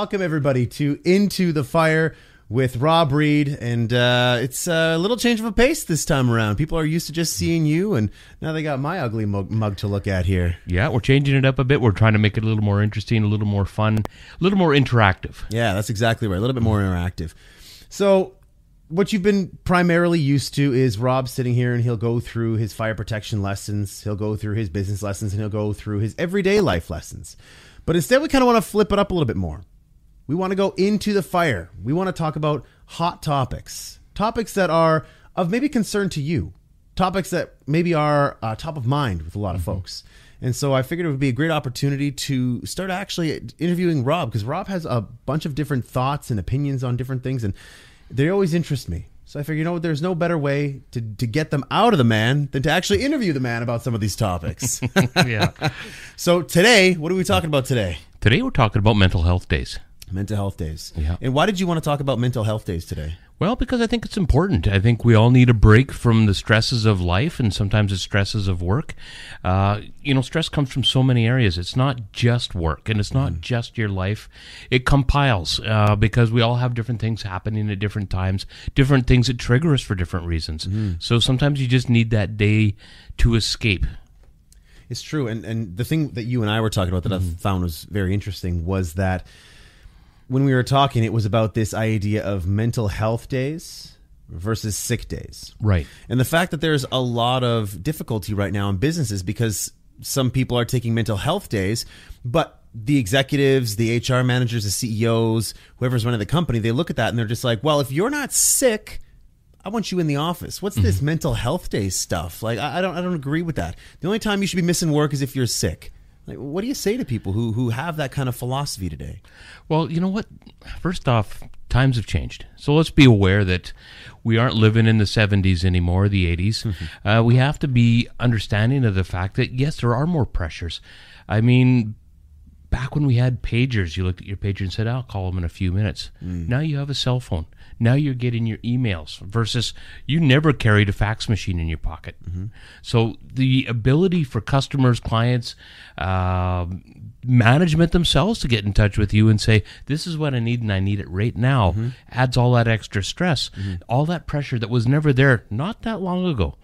welcome everybody to Into the Fire with Rob Reed, and uh, it's a little change of a pace this time around. People are used to just seeing you, and now they got my ugly mug, mug to look at here. Yeah, we're changing it up a bit. We're trying to make it a little more interesting, a little more fun, a little more interactive. Yeah, that's exactly right. A little bit more interactive. So, what you've been primarily used to is Rob sitting here and he'll go through his fire protection lessons, he'll go through his business lessons, and he'll go through his everyday life lessons. But instead, we kind of want to flip it up a little bit more. We want to go into the fire. We want to talk about hot topics, topics that are of maybe concern to you, topics that maybe are uh, top of mind with a lot of folks. And so I figured it would be a great opportunity to start actually interviewing Rob because Rob has a bunch of different thoughts and opinions on different things, and they always interest me. So I figured, you know, there's no better way to, to get them out of the man than to actually interview the man about some of these topics. yeah. so today, what are we talking about today? Today we're talking about mental health days. Mental health days. Yeah. And why did you want to talk about mental health days today? Well, because I think it's important. I think we all need a break from the stresses of life and sometimes the stresses of work. Uh, you know, stress comes from so many areas. It's not just work and it's not just your life. It compiles uh, because we all have different things happening at different times, different things that trigger us for different reasons. So sometimes you just need that day to escape. It's true, and and the thing that you and I were talking about that I found was very interesting was that when we were talking, it was about this idea of mental health days versus sick days, Right. and the fact that there's a lot of difficulty right now in businesses because some people are taking mental health days, but the executives, the HR managers, the CEOs, whoever's running the company, they look at that and they're just like, well, if you're not sick, I want you in the office. What's mm-hmm. this mental health day stuff? Like, I, I don't, I don't agree with that. The only time you should be missing work is if you're sick. Like, what do you say to people who who have that kind of philosophy today? Well, you know what? First off, times have changed. So let's be aware that we aren't living in the 70s anymore, the 80s. Uh, we have to be understanding of the fact that, yes, there are more pressures. I mean, back when we had pagers, you looked at your pager and said, I'll call them in a few minutes. Now you have a cell phone. Now you're getting your emails versus you never carried a fax machine in your pocket. So the ability for customers, clients, um management themselves to get in touch with you and say, This is what I need and I need it right now adds all that extra stress, all that pressure that was never there not that long ago.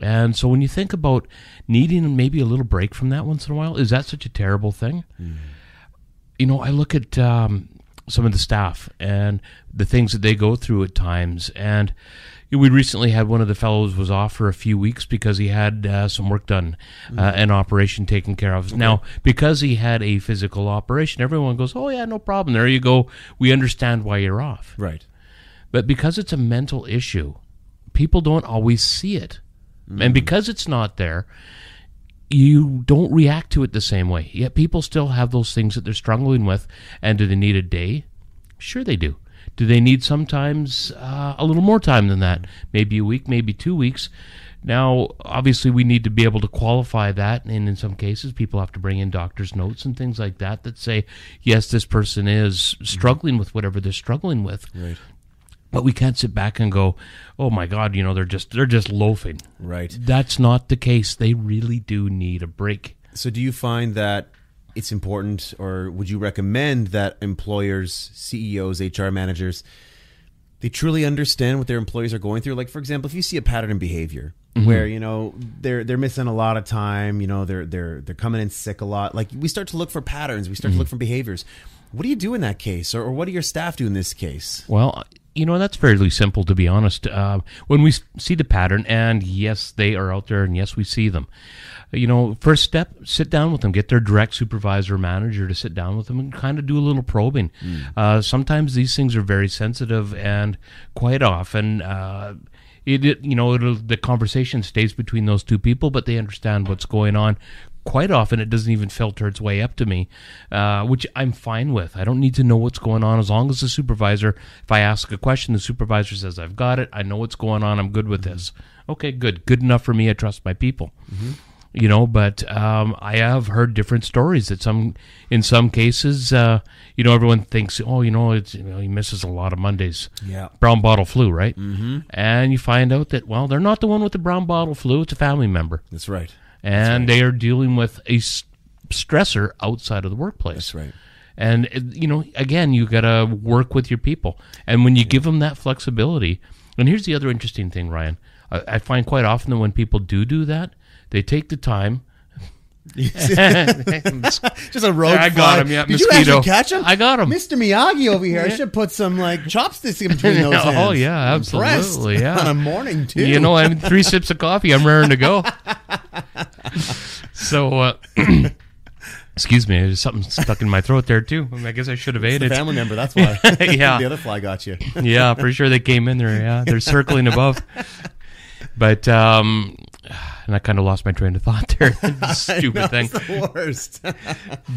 And so when you think about needing maybe a little break from that once in a while, is that such a terrible thing? You know, I look at um, some of the staff and the things that they go through at times. And we recently had one of the fellows was off for a few weeks because he had uh, some work done, uh, an operation taken care of. Now, because he had a physical operation, everyone goes, "Oh yeah, no problem. There you go. We understand why you're off." Right. But because it's a mental issue, people don't always see it. And because it's not there, you don't react to it the same way. Yet people still have those things that they're struggling with. And do they need a day? Sure, they do. Do they need sometimes uh, a little more time than that? Maybe a week, maybe two weeks. Now, obviously, we need to be able to qualify that, and in some cases, people have to bring in doctor's notes and things like that that say, yes, this person is struggling with whatever they're struggling with. Right. But we can't sit back and go, "Oh my God, you know they're just they're just loafing." Right. That's not the case. They really do need a break. So, do you find that it's important, or would you recommend that employers, CEOs, HR managers, they truly understand what their employees are going through? Like, for example, if you see a pattern in behavior mm-hmm. where you know they're they're missing a lot of time, you know they're they're they're coming in sick a lot. Like, we start to look for patterns. We start to mm-hmm. look for behaviors. What do you do in that case, or, or what do your staff do in this case? Well, you know that's fairly simple to be honest. Uh, when we see the pattern, and yes, they are out there, and yes, we see them. You know, first step, sit down with them, get their direct supervisor manager to sit down with them and kind of do a little probing. Uh, sometimes these things are very sensitive, and quite often. Uh, it, it you know it'll, the conversation stays between those two people, but they understand what's going on. Quite often, it doesn't even filter its way up to me, uh, which I'm fine with. I don't need to know what's going on as long as the supervisor. If I ask a question, the supervisor says, "I've got it. I know what's going on. I'm good with this." Okay, good, good enough for me. I trust my people you know but um, i have heard different stories that some in some cases uh, you know everyone thinks oh you know it's you know he misses a lot of mondays Yeah. brown bottle flu right mm-hmm. and you find out that well they're not the one with the brown bottle flu it's a family member That's right. And they are dealing with a stressor outside of the workplace That's right. And you know, again, you got to work with your people, and when you give them that flexibility, and here's the other interesting thing, Ryan. I, I find quite often that when people do do that, they take the time. Just a road. I got fly. him, yeah, Did you mosquito. actually catch him? I got him. Mr. Miyagi over here. I should put some like chopsticks in between those oh, hands. Oh, yeah, I'm impressed. absolutely, yeah. On a morning too. You know, I mean, three sips of coffee, I'm raring to go. So, uh, excuse me, there's something stuck in my throat there too. I, mean, I guess I should have ate it. family member. That's why. Yeah. the other fly got you. yeah, pretty sure they came in there. Yeah, they're circling above. But um, and I kind of lost my train of thought there. Stupid No, thing. the worst.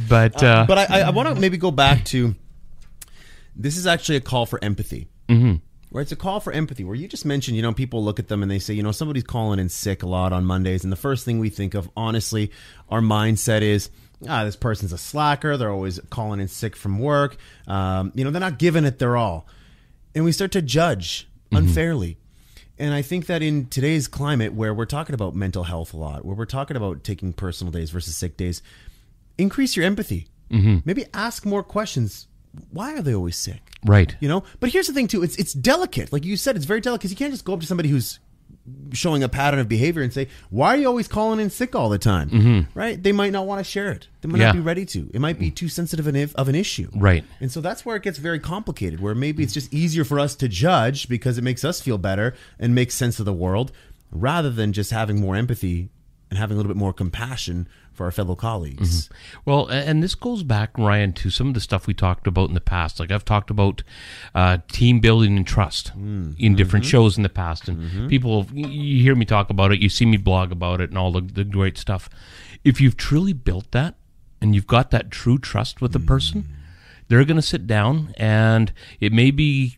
But uh, but I, I want to maybe go back to. This is actually a call for empathy. Mm-hmm. Where it's a call for empathy, where you just mentioned, you know, people look at them and they say, you know, somebody's calling in sick a lot on Mondays, and the first thing we think of, honestly, our mindset is, ah, this person's a slacker. They're always calling in sick from work. Um, you know, they're not giving it their all, and we start to judge unfairly. And I think that in today's climate, where we're talking about mental health a lot, where we're talking about taking personal days versus sick days, increase your empathy. Mm-hmm. Maybe ask more questions. Why are they always sick? right. You know, but here's the thing too. It's it's delicate. Like you said, it's very delicate because you can't just go up to somebody who's showing a pattern of behavior and say, "Why are you always calling in sick all the time?" Mm-hmm. Right? They might not want to share it. They might Yeah. not be ready to. It might be too sensitive an if, of an issue. Right. And so that's where it gets very complicated. Where maybe it's just easier for us to judge because it makes us feel better and makes sense of the world, rather than just having more empathy and having a little bit more compassion for our fellow colleagues. Mm-hmm. Well, and this goes back, Ryan, to some of the stuff we talked about in the past. Like I've talked about uh, team building and trust mm-hmm. in different mm-hmm. shows in the past, and people, you hear me talk about it, you see me blog about it, and all the, the great stuff. If you've truly built that, and you've got that true trust with the mm. person, they're going to sit down, and it may be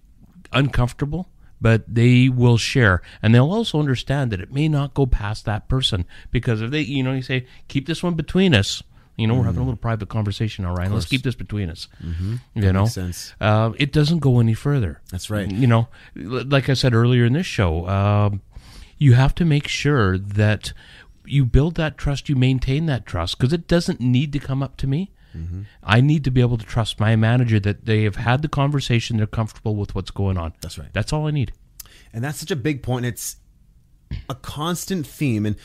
uncomfortable. But they will share, and they'll also understand that it may not go past that person because if they, you know, you say, "Keep this one between us," You know, we're having a little private conversation, all right? Let's keep this between us. Mm-hmm. You know. Uh, it doesn't go any further. That's right. You know, like I said earlier in this show, um, you have to make sure that you build that trust, you maintain that trust, because it doesn't need to come up to me. Mm-hmm. I need to be able to trust my manager that they have had the conversation, they're comfortable with what's going on. That's right. That's all I need. And that's such a big point. It's a constant theme, and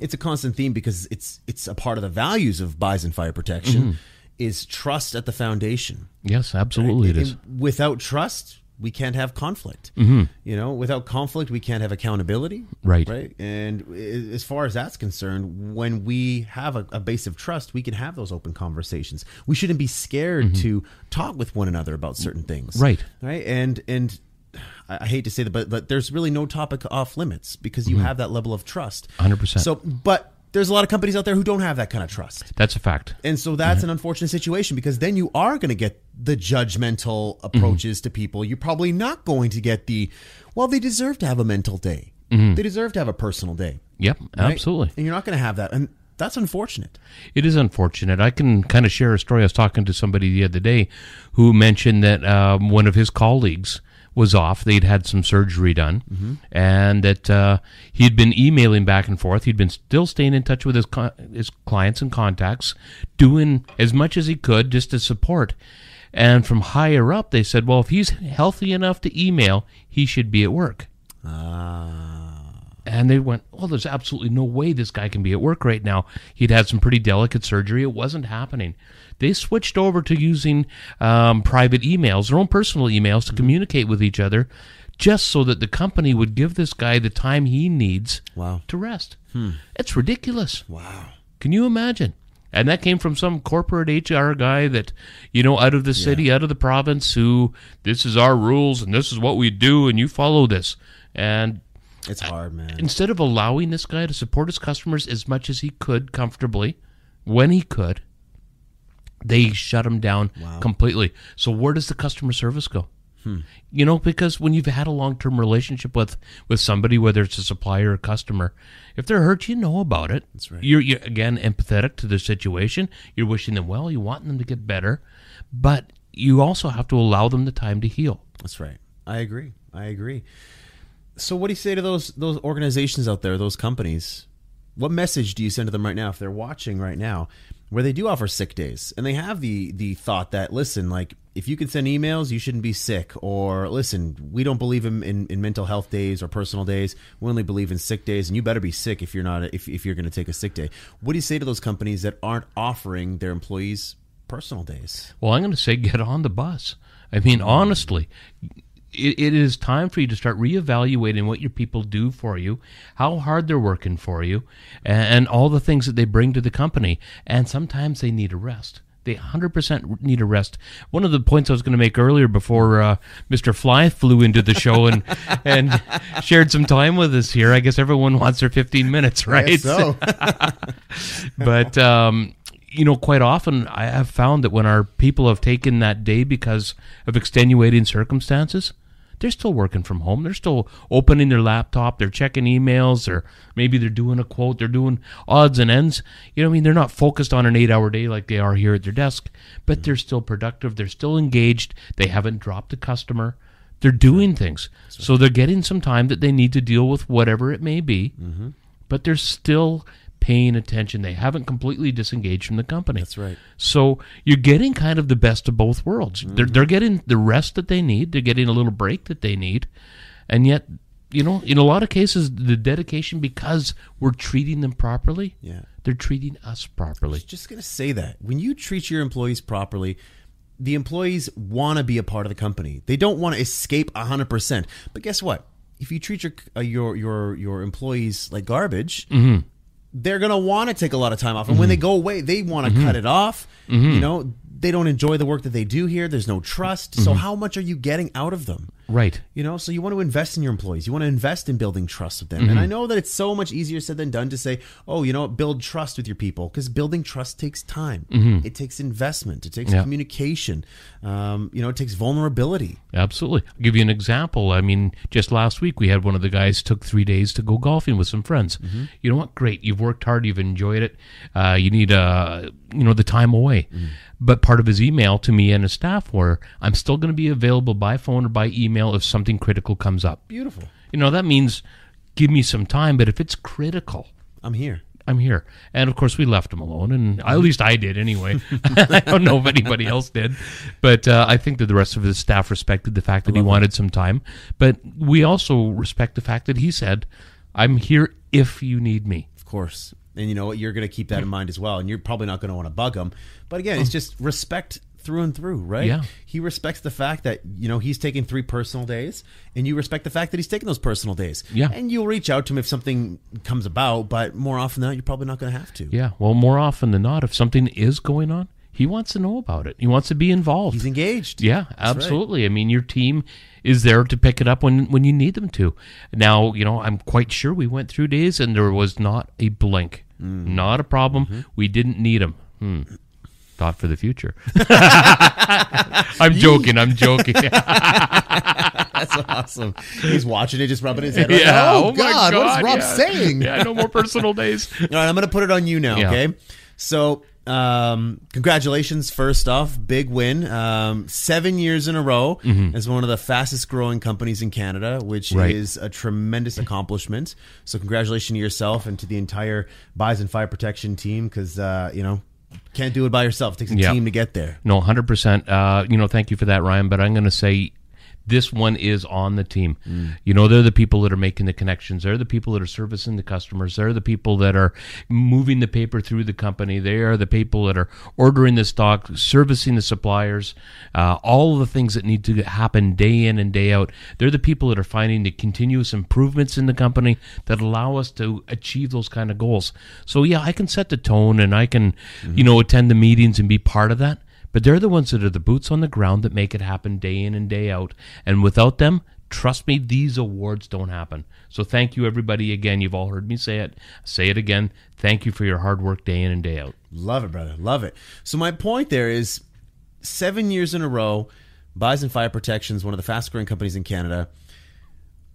it's a constant theme because it's it's a part of the values of Bison Fire Protection is trust at the foundation. Yes, absolutely, it is. And without trust, we can't have conflict. Mm-hmm. You know, without conflict, we can't have accountability. Right. Right. And as far as that's concerned, when we have a, a base of trust, we can have those open conversations. We shouldn't be scared to talk with one another about certain things. Mm-hmm. Right. Right. And and I hate to say that, but but there's really no topic off limits because you have that level of trust. 100%. So, but there's a lot of companies out there who don't have that kind of trust. That's a fact. And so that's an unfortunate situation because then you are going to get the judgmental approaches to people. You're probably not going to get the, well, they deserve to have a mental day. They deserve to have a personal day. Yep, right? absolutely. And you're not going to have that. And that's unfortunate. It is unfortunate. I can kind of share a story. I was talking to somebody the other day who mentioned that um, one of his colleagues was off. They'd had some surgery done, and that uh, he'd been emailing back and forth. He'd been still staying in touch with his co- his clients and contacts, doing as much as he could just to support. And from higher up, they said, "Well, if he's healthy enough to email, he should be at work." Ah. And they went, "Oh, there's absolutely no way this guy can be at work right now. He'd had some pretty delicate surgery. It wasn't happening." They switched over to using um, private emails, their own personal emails, to mm-hmm. communicate with each other, just so that the company would give this guy the time he needs Wow. to rest. Hmm. It's ridiculous. Wow. Can you imagine? And that came from some corporate HR guy that, you know, out of the city, out of the province, who this is our rules and this is what we do, and you follow this. And It's hard, man. instead of allowing this guy to support his customers as much as he could comfortably, when he could, they shut him down completely. So where does the customer service go? You know, because when you've had a long term relationship with with somebody, whether it's a supplier or a customer, if they're hurt, you know about it. That's right. You're, you're again empathetic to the situation. You're wishing them well. You want them to get better, but you also have to allow them the time to heal. That's right. I agree. I agree. So, what do you say to those those organizations out there, those companies? What message do you send to them right now if they're watching right now? where they do offer sick days and they have the the thought that listen like if you can send emails you shouldn't be sick or listen we don't believe in, in, in mental health days or personal days we only believe in sick days and you better be sick if you're not if, if you're going to take a sick day what do you say to those companies that aren't offering their employees personal days Well, I'm going to say get on the bus. I mean, honestly, it, it is time for you to start reevaluating what your people do for you, how hard they're working for you, and, and all the things that they bring to the company. And sometimes they need a rest. They 100% need a rest. One of the points I was going to make earlier before uh, Mr. Fly flew into the show and and shared some time with us here. I guess everyone wants their 15 minutes, right? so but um, you know, quite often I have found that when our people have taken that day because of extenuating circumstances, they're still working from home. They're still opening their laptop. They're checking emails, or maybe they're doing a quote. They're doing odds and ends. You know, what I mean, they're not focused on an eight-hour day like they are here at their desk, but mm-hmm. they're still productive. They're still engaged. They haven't dropped a customer. They're doing things, so they're getting some time that they need to deal with whatever it may be mm-hmm. but they're still paying attention. They haven't completely disengaged from the company. That's right. So you're getting kind of the best of both worlds. They're, they're getting the rest that they need. They're getting a little break that they need, and yet, you know, in a lot of cases, the dedication because we're treating them properly. Yeah. they're treating us properly. just going to say that when you treat your employees properly the employees want to be a part of the company they don't want to escape 100% but guess what if you treat your uh, your your your employees like garbage they're going to want to take a lot of time off. And when they mm-hmm. go away they want to mm-hmm. cut it off. Mm-hmm. You know they don't enjoy the work that they do here. There's no trust. So how much are you getting out of them Right. you know, so you want to invest in your employees. You want to invest in building trust with them. And I know that it's so much easier said than done to say, oh, you know, build trust with your people because building trust takes time. It takes investment. It takes Yeah. communication. Um, you know, it takes vulnerability. Absolutely. I'll give you an example. I mean, just last week we had one of the guys took three days to go golfing with some friends. You know what? Great. You've worked hard. You've enjoyed it. Uh, you need, uh, you know, the time away. But part of his email to me and his staff were, I'm still going to be available by phone or by email if something critical comes up. Beautiful. You know, that means give me some time. But if it's critical, I'm here. I'm here. And of course, we left him alone, and at least I did anyway. I don't know if anybody else did, but uh, I think that the rest of his staff respected the fact that he wanted some time. But we also respect the fact that he said, "I'm here if you need me." Of course. And you know what? You're going to keep that in mind as well. And you're probably not going to want to bug him. But again, it's just respect through and through, right? Yeah. He respects the fact that, you know, he's taking three personal days and you respect the fact that he's taking those personal days. Yeah. And you'll reach out to him if something comes about, but more often than not, you're probably not going to have to. Yeah. Well, more often than not, if something is going on, he wants to know about it. He wants to be involved. He's engaged. Yeah, absolutely. I mean, your team is there to pick it up when when you need them to. Now, you know, I'm quite sure we went through days and there was not a blink, not a problem. We didn't need them. Hmm. Thought for the future. I'm joking. I'm joking. That's awesome. He's watching it, just rubbing his head. Like, yeah. oh, my God, what is Rob yeah. saying? Yeah. No more personal days. All right, I'm going to put it on you now, Yeah. okay? So, um, congratulations, first off. Big win. Um, seven years in a row as one of the fastest growing companies in Canada, which Mm-hmm. Right. is a tremendous accomplishment. So, congratulations to yourself and to the entire Bison Fire Protection team because, uh, you know, can't do it by yourself. It takes a Yeah. team to get there. No, hundred percent. Uh, you know, thank you for that, Ryan. But I'm going to say this one is on the team. You know, they're the people that are making the connections. They're the people that are servicing the customers. They're the people that are moving the paper through the company. They are the people that are ordering the stock, servicing the suppliers, uh, all of the things that need to happen day in and day out. They're the people that are finding the continuous improvements in the company that allow us to achieve those kind of goals. So yeah, I can set the tone and I can, you know, attend the meetings and be part of that. But they're the ones that are the boots on the ground that make it happen day in and day out. And without them, trust me, these awards don't happen. So thank you, everybody. Again, you've all heard me say it. Say it again. Thank you for your hard work day in and day out. Love it, brother. Love it. So my point there is seven years in a row, Bison Fire Protection is one of the fastest growing companies in Canada.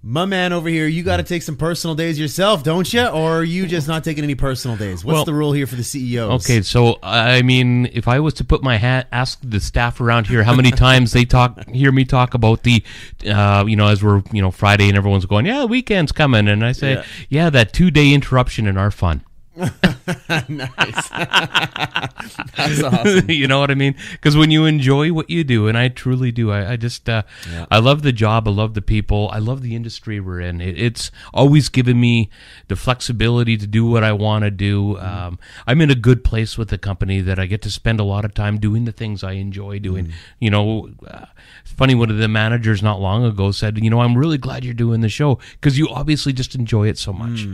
My man over here, you got to take some personal days yourself, don't you? Or are you just not taking any personal days? What's Well- the rule here for the CEOs? Okay, so I mean, if I was to put my hat, ask the staff around here how many times they talk, hear me talk about the, uh, you know, as we're you know Friday and everyone's going, yeah, the weekend's coming, and I say, Yeah. yeah, that two day interruption in our fun. nice. That's awesome. you know what I mean? Because when you enjoy what you do, and I truly do, I, I just uh, Yeah. I love the job, I love the people, I love the industry we're in. It, it's always given me the flexibility to do what I want to do. Um, I'm in a good place with the company that I get to spend a lot of time doing the things I enjoy doing. You know, uh, it's funny. One of the managers not long ago said, "You know, I'm really glad you're doing the show because you obviously just enjoy it so much."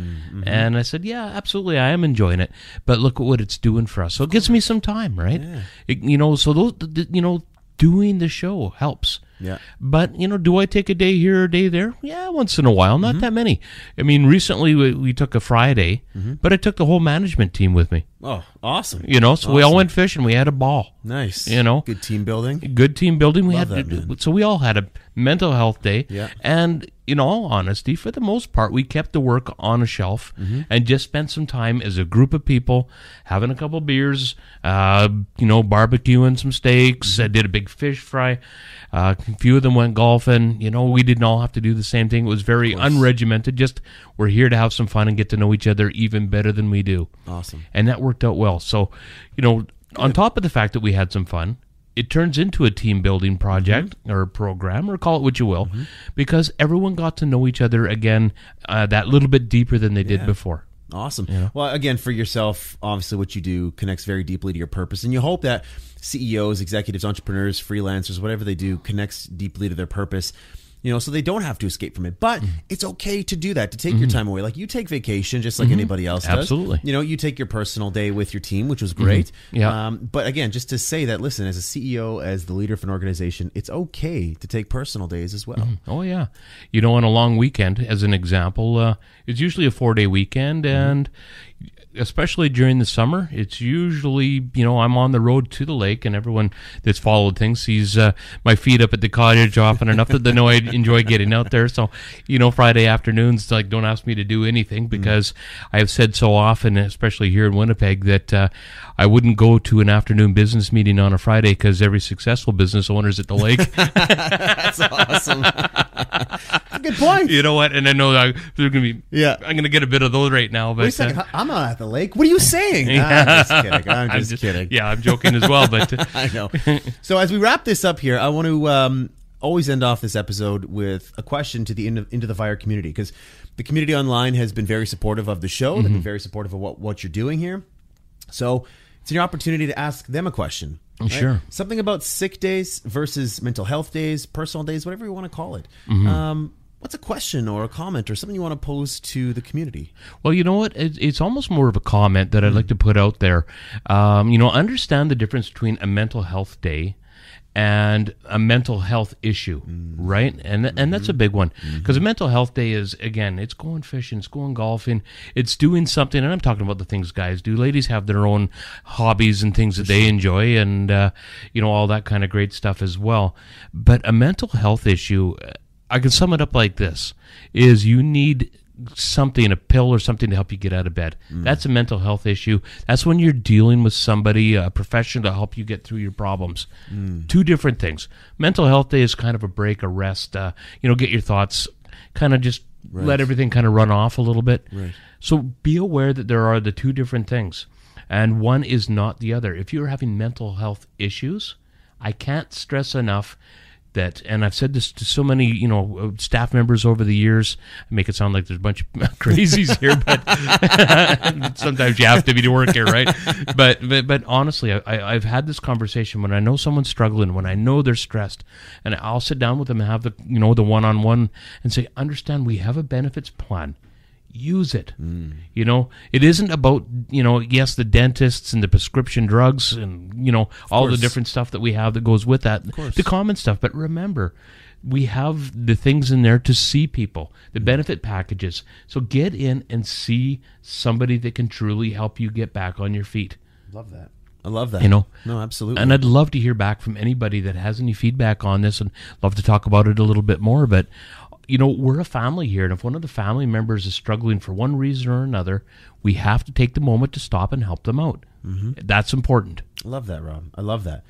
And I said, "Yeah, absolutely, I am enjoying it. But look at what it's doing for us. So it gives me some time, right? It, you know, so those, th- th- you know, doing the show helps." Yeah. But, you know, do I take a day here or a day there? Yeah, once in a while, not mm-hmm. that many. I mean, recently we, we took a Friday, mm-hmm. but I took the whole management team with me, Oh, awesome. you know, so we all went fishing. We had a ball. Nice. You know? good team building. Good team building. We Love had that, so we all had a mental health day. Yeah. And in all honesty, for the most part, we kept the work on a shelf Mm-hmm. and just spent some time as a group of people having a couple beers, uh, you know, barbecuing some steaks. Mm-hmm. I did a big fish fry. Uh, a few of them went golfing. You know, we didn't all have to do the same thing. It was very unregimented. Just we're here to have some fun and get to know each other even better than we do Awesome. and that worked out well. So, you know, on top of the fact that we had some fun, it turns into a team building project Mm-hmm. or a program or call it what you will, because everyone got to know each other again uh, that little bit deeper than they did Yeah. before. Awesome. Well, again, for yourself, obviously, what you do connects very deeply to your purpose, and you hope that CEOs, executives, entrepreneurs, freelancers, whatever they do, connects deeply to their purpose. You know, so they don't have to escape from it. But Mm-hmm. it's okay to do that, to take your time away. Like you take vacation just like anybody else does. Absolutely. Mm-hmm. You know, you take your personal day with your team, which was great. Yeah. Um, but again, just to say that, listen, as a CEO, as the leader of an organization, it's okay to take personal days as well. Oh yeah, you know, on a long weekend, as an example, uh, it's usually a four day weekend, Mm-hmm. and especially during the summer, it's usually you know I'm on the road to the lake, and everyone that's followed things sees uh, my feet up at the cottage often enough that they know I enjoy getting out there. So you know, Friday afternoons, like don't ask me to do anything because I have said so often, especially here in Winnipeg, that uh, I wouldn't go to an afternoon business meeting on a Friday because every successful business owner's at the lake. That's awesome. Good point. You know what? And I know I, they're gonna be. Yeah. I'm gonna get a bit of those right now. But Wait a second. uh, I'm not at the lake. What are you saying? I'm just kidding. I'm just, kidding. Yeah, I'm joking as well. But uh, I know. So as we wrap this up here, I want to um, always end off this episode with a question to the into, the fire community because the community online has been very supportive of the show. They've been very supportive of what, what you're doing here. So it's your opportunity to ask them a question. right? Sure. Something about sick days versus mental health days, personal days, whatever you want to call it. Um, what's a question or a comment or something you want to pose to the community? well, you know what? It's, it's almost more of a comment that I'd like to put out there. Um, you know, understand the difference between a mental health day and a mental health issue, right? And th- and that's a big one because a mental health day is again, it's going fishing, it's going golfing, it's doing something. And I'm talking about the things guys do. Ladies have their own hobbies and things that they enjoy, and uh, you know all that kind of great stuff as well. But a mental health issue, I can sum it up like this: is you need something, a pill or something to help you get out of bed. That's a mental health issue. That's when you're dealing with somebody, a professional to help you get through your problems. Two different things. Mental health day is kind of a break, a rest, uh, you know, get your thoughts, kind of just let everything kind of run off a little bit. Right. So be aware that there are the two different things, and one is not the other. If you're having mental health issues, I can't stress enough that, and I've said this to so many, you know, uh, staff members over the years. I make it sound like there's a bunch of crazies here, but sometimes you have to be to work here, right? But but, but honestly, I, I've had this conversation when I know someone's struggling, when I know they're stressed, and I'll sit down with them and have the, you know, the one-on-one and say, understand, we have a benefits plan use it. Mm. You know, it isn't about, you know, yes, the dentists and the prescription drugs and, you know, all the different stuff that we have that goes with that, course. the common stuff. But remember, we have the things in there to see people, the mm. benefit packages. So get in and see somebody that can truly help you get back on your feet. Love that. I love that. You know, no, absolutely. And I'd love to hear back from anybody that has any feedback on this and love to talk about it a little bit more. But, you know, we're a family here. And if one of the family members is struggling for one reason or another, we have to take the moment to stop and help them out. Mm-hmm. That's important. I love that, Rob. I love that.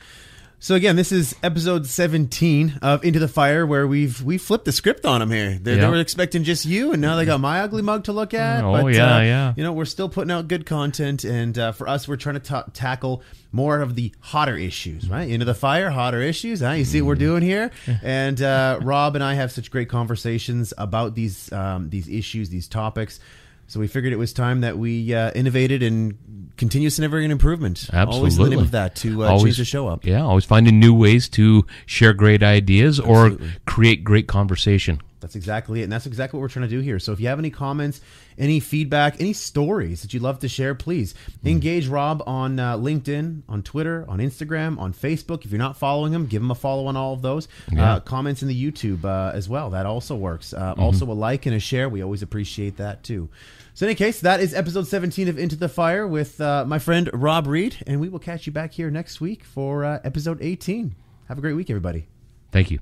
So again, this is episode 17 of Into the Fire, where we've we flipped the script on them here. They, they Yeah. were expecting just you, and now they got my ugly mug to look at. Oh, but, yeah, uh, yeah. You know, we're still putting out good content, and uh, for us, we're trying to ta- tackle more of the hotter issues, right? Into the Fire, hotter issues. Huh? You see what we're doing here, and uh, Rob and I have such great conversations about these um, these issues, these topics. So we figured it was time that we uh, innovated and continuous and ever improvement. Absolutely. Always in the name of that to uh, Always- change the show up. Yeah, always finding new ways to share great ideas or create great conversation. That's exactly it. And that's exactly what we're trying to do here. So if you have any comments, any feedback, any stories that you'd love to share, please engage Rob on uh, LinkedIn, on Twitter, on Instagram, on Facebook. If you're not following him, give him a follow on all of those. Uh, comments in the YouTube uh, as well. That also works. Uh, Also, a like and a share. We always appreciate that too. So, in any case, that is episode 17 of Into the Fire with uh, my friend Rob Reed. And we will catch you back here next week for uh, episode 18. Have a great week, everybody. Thank you.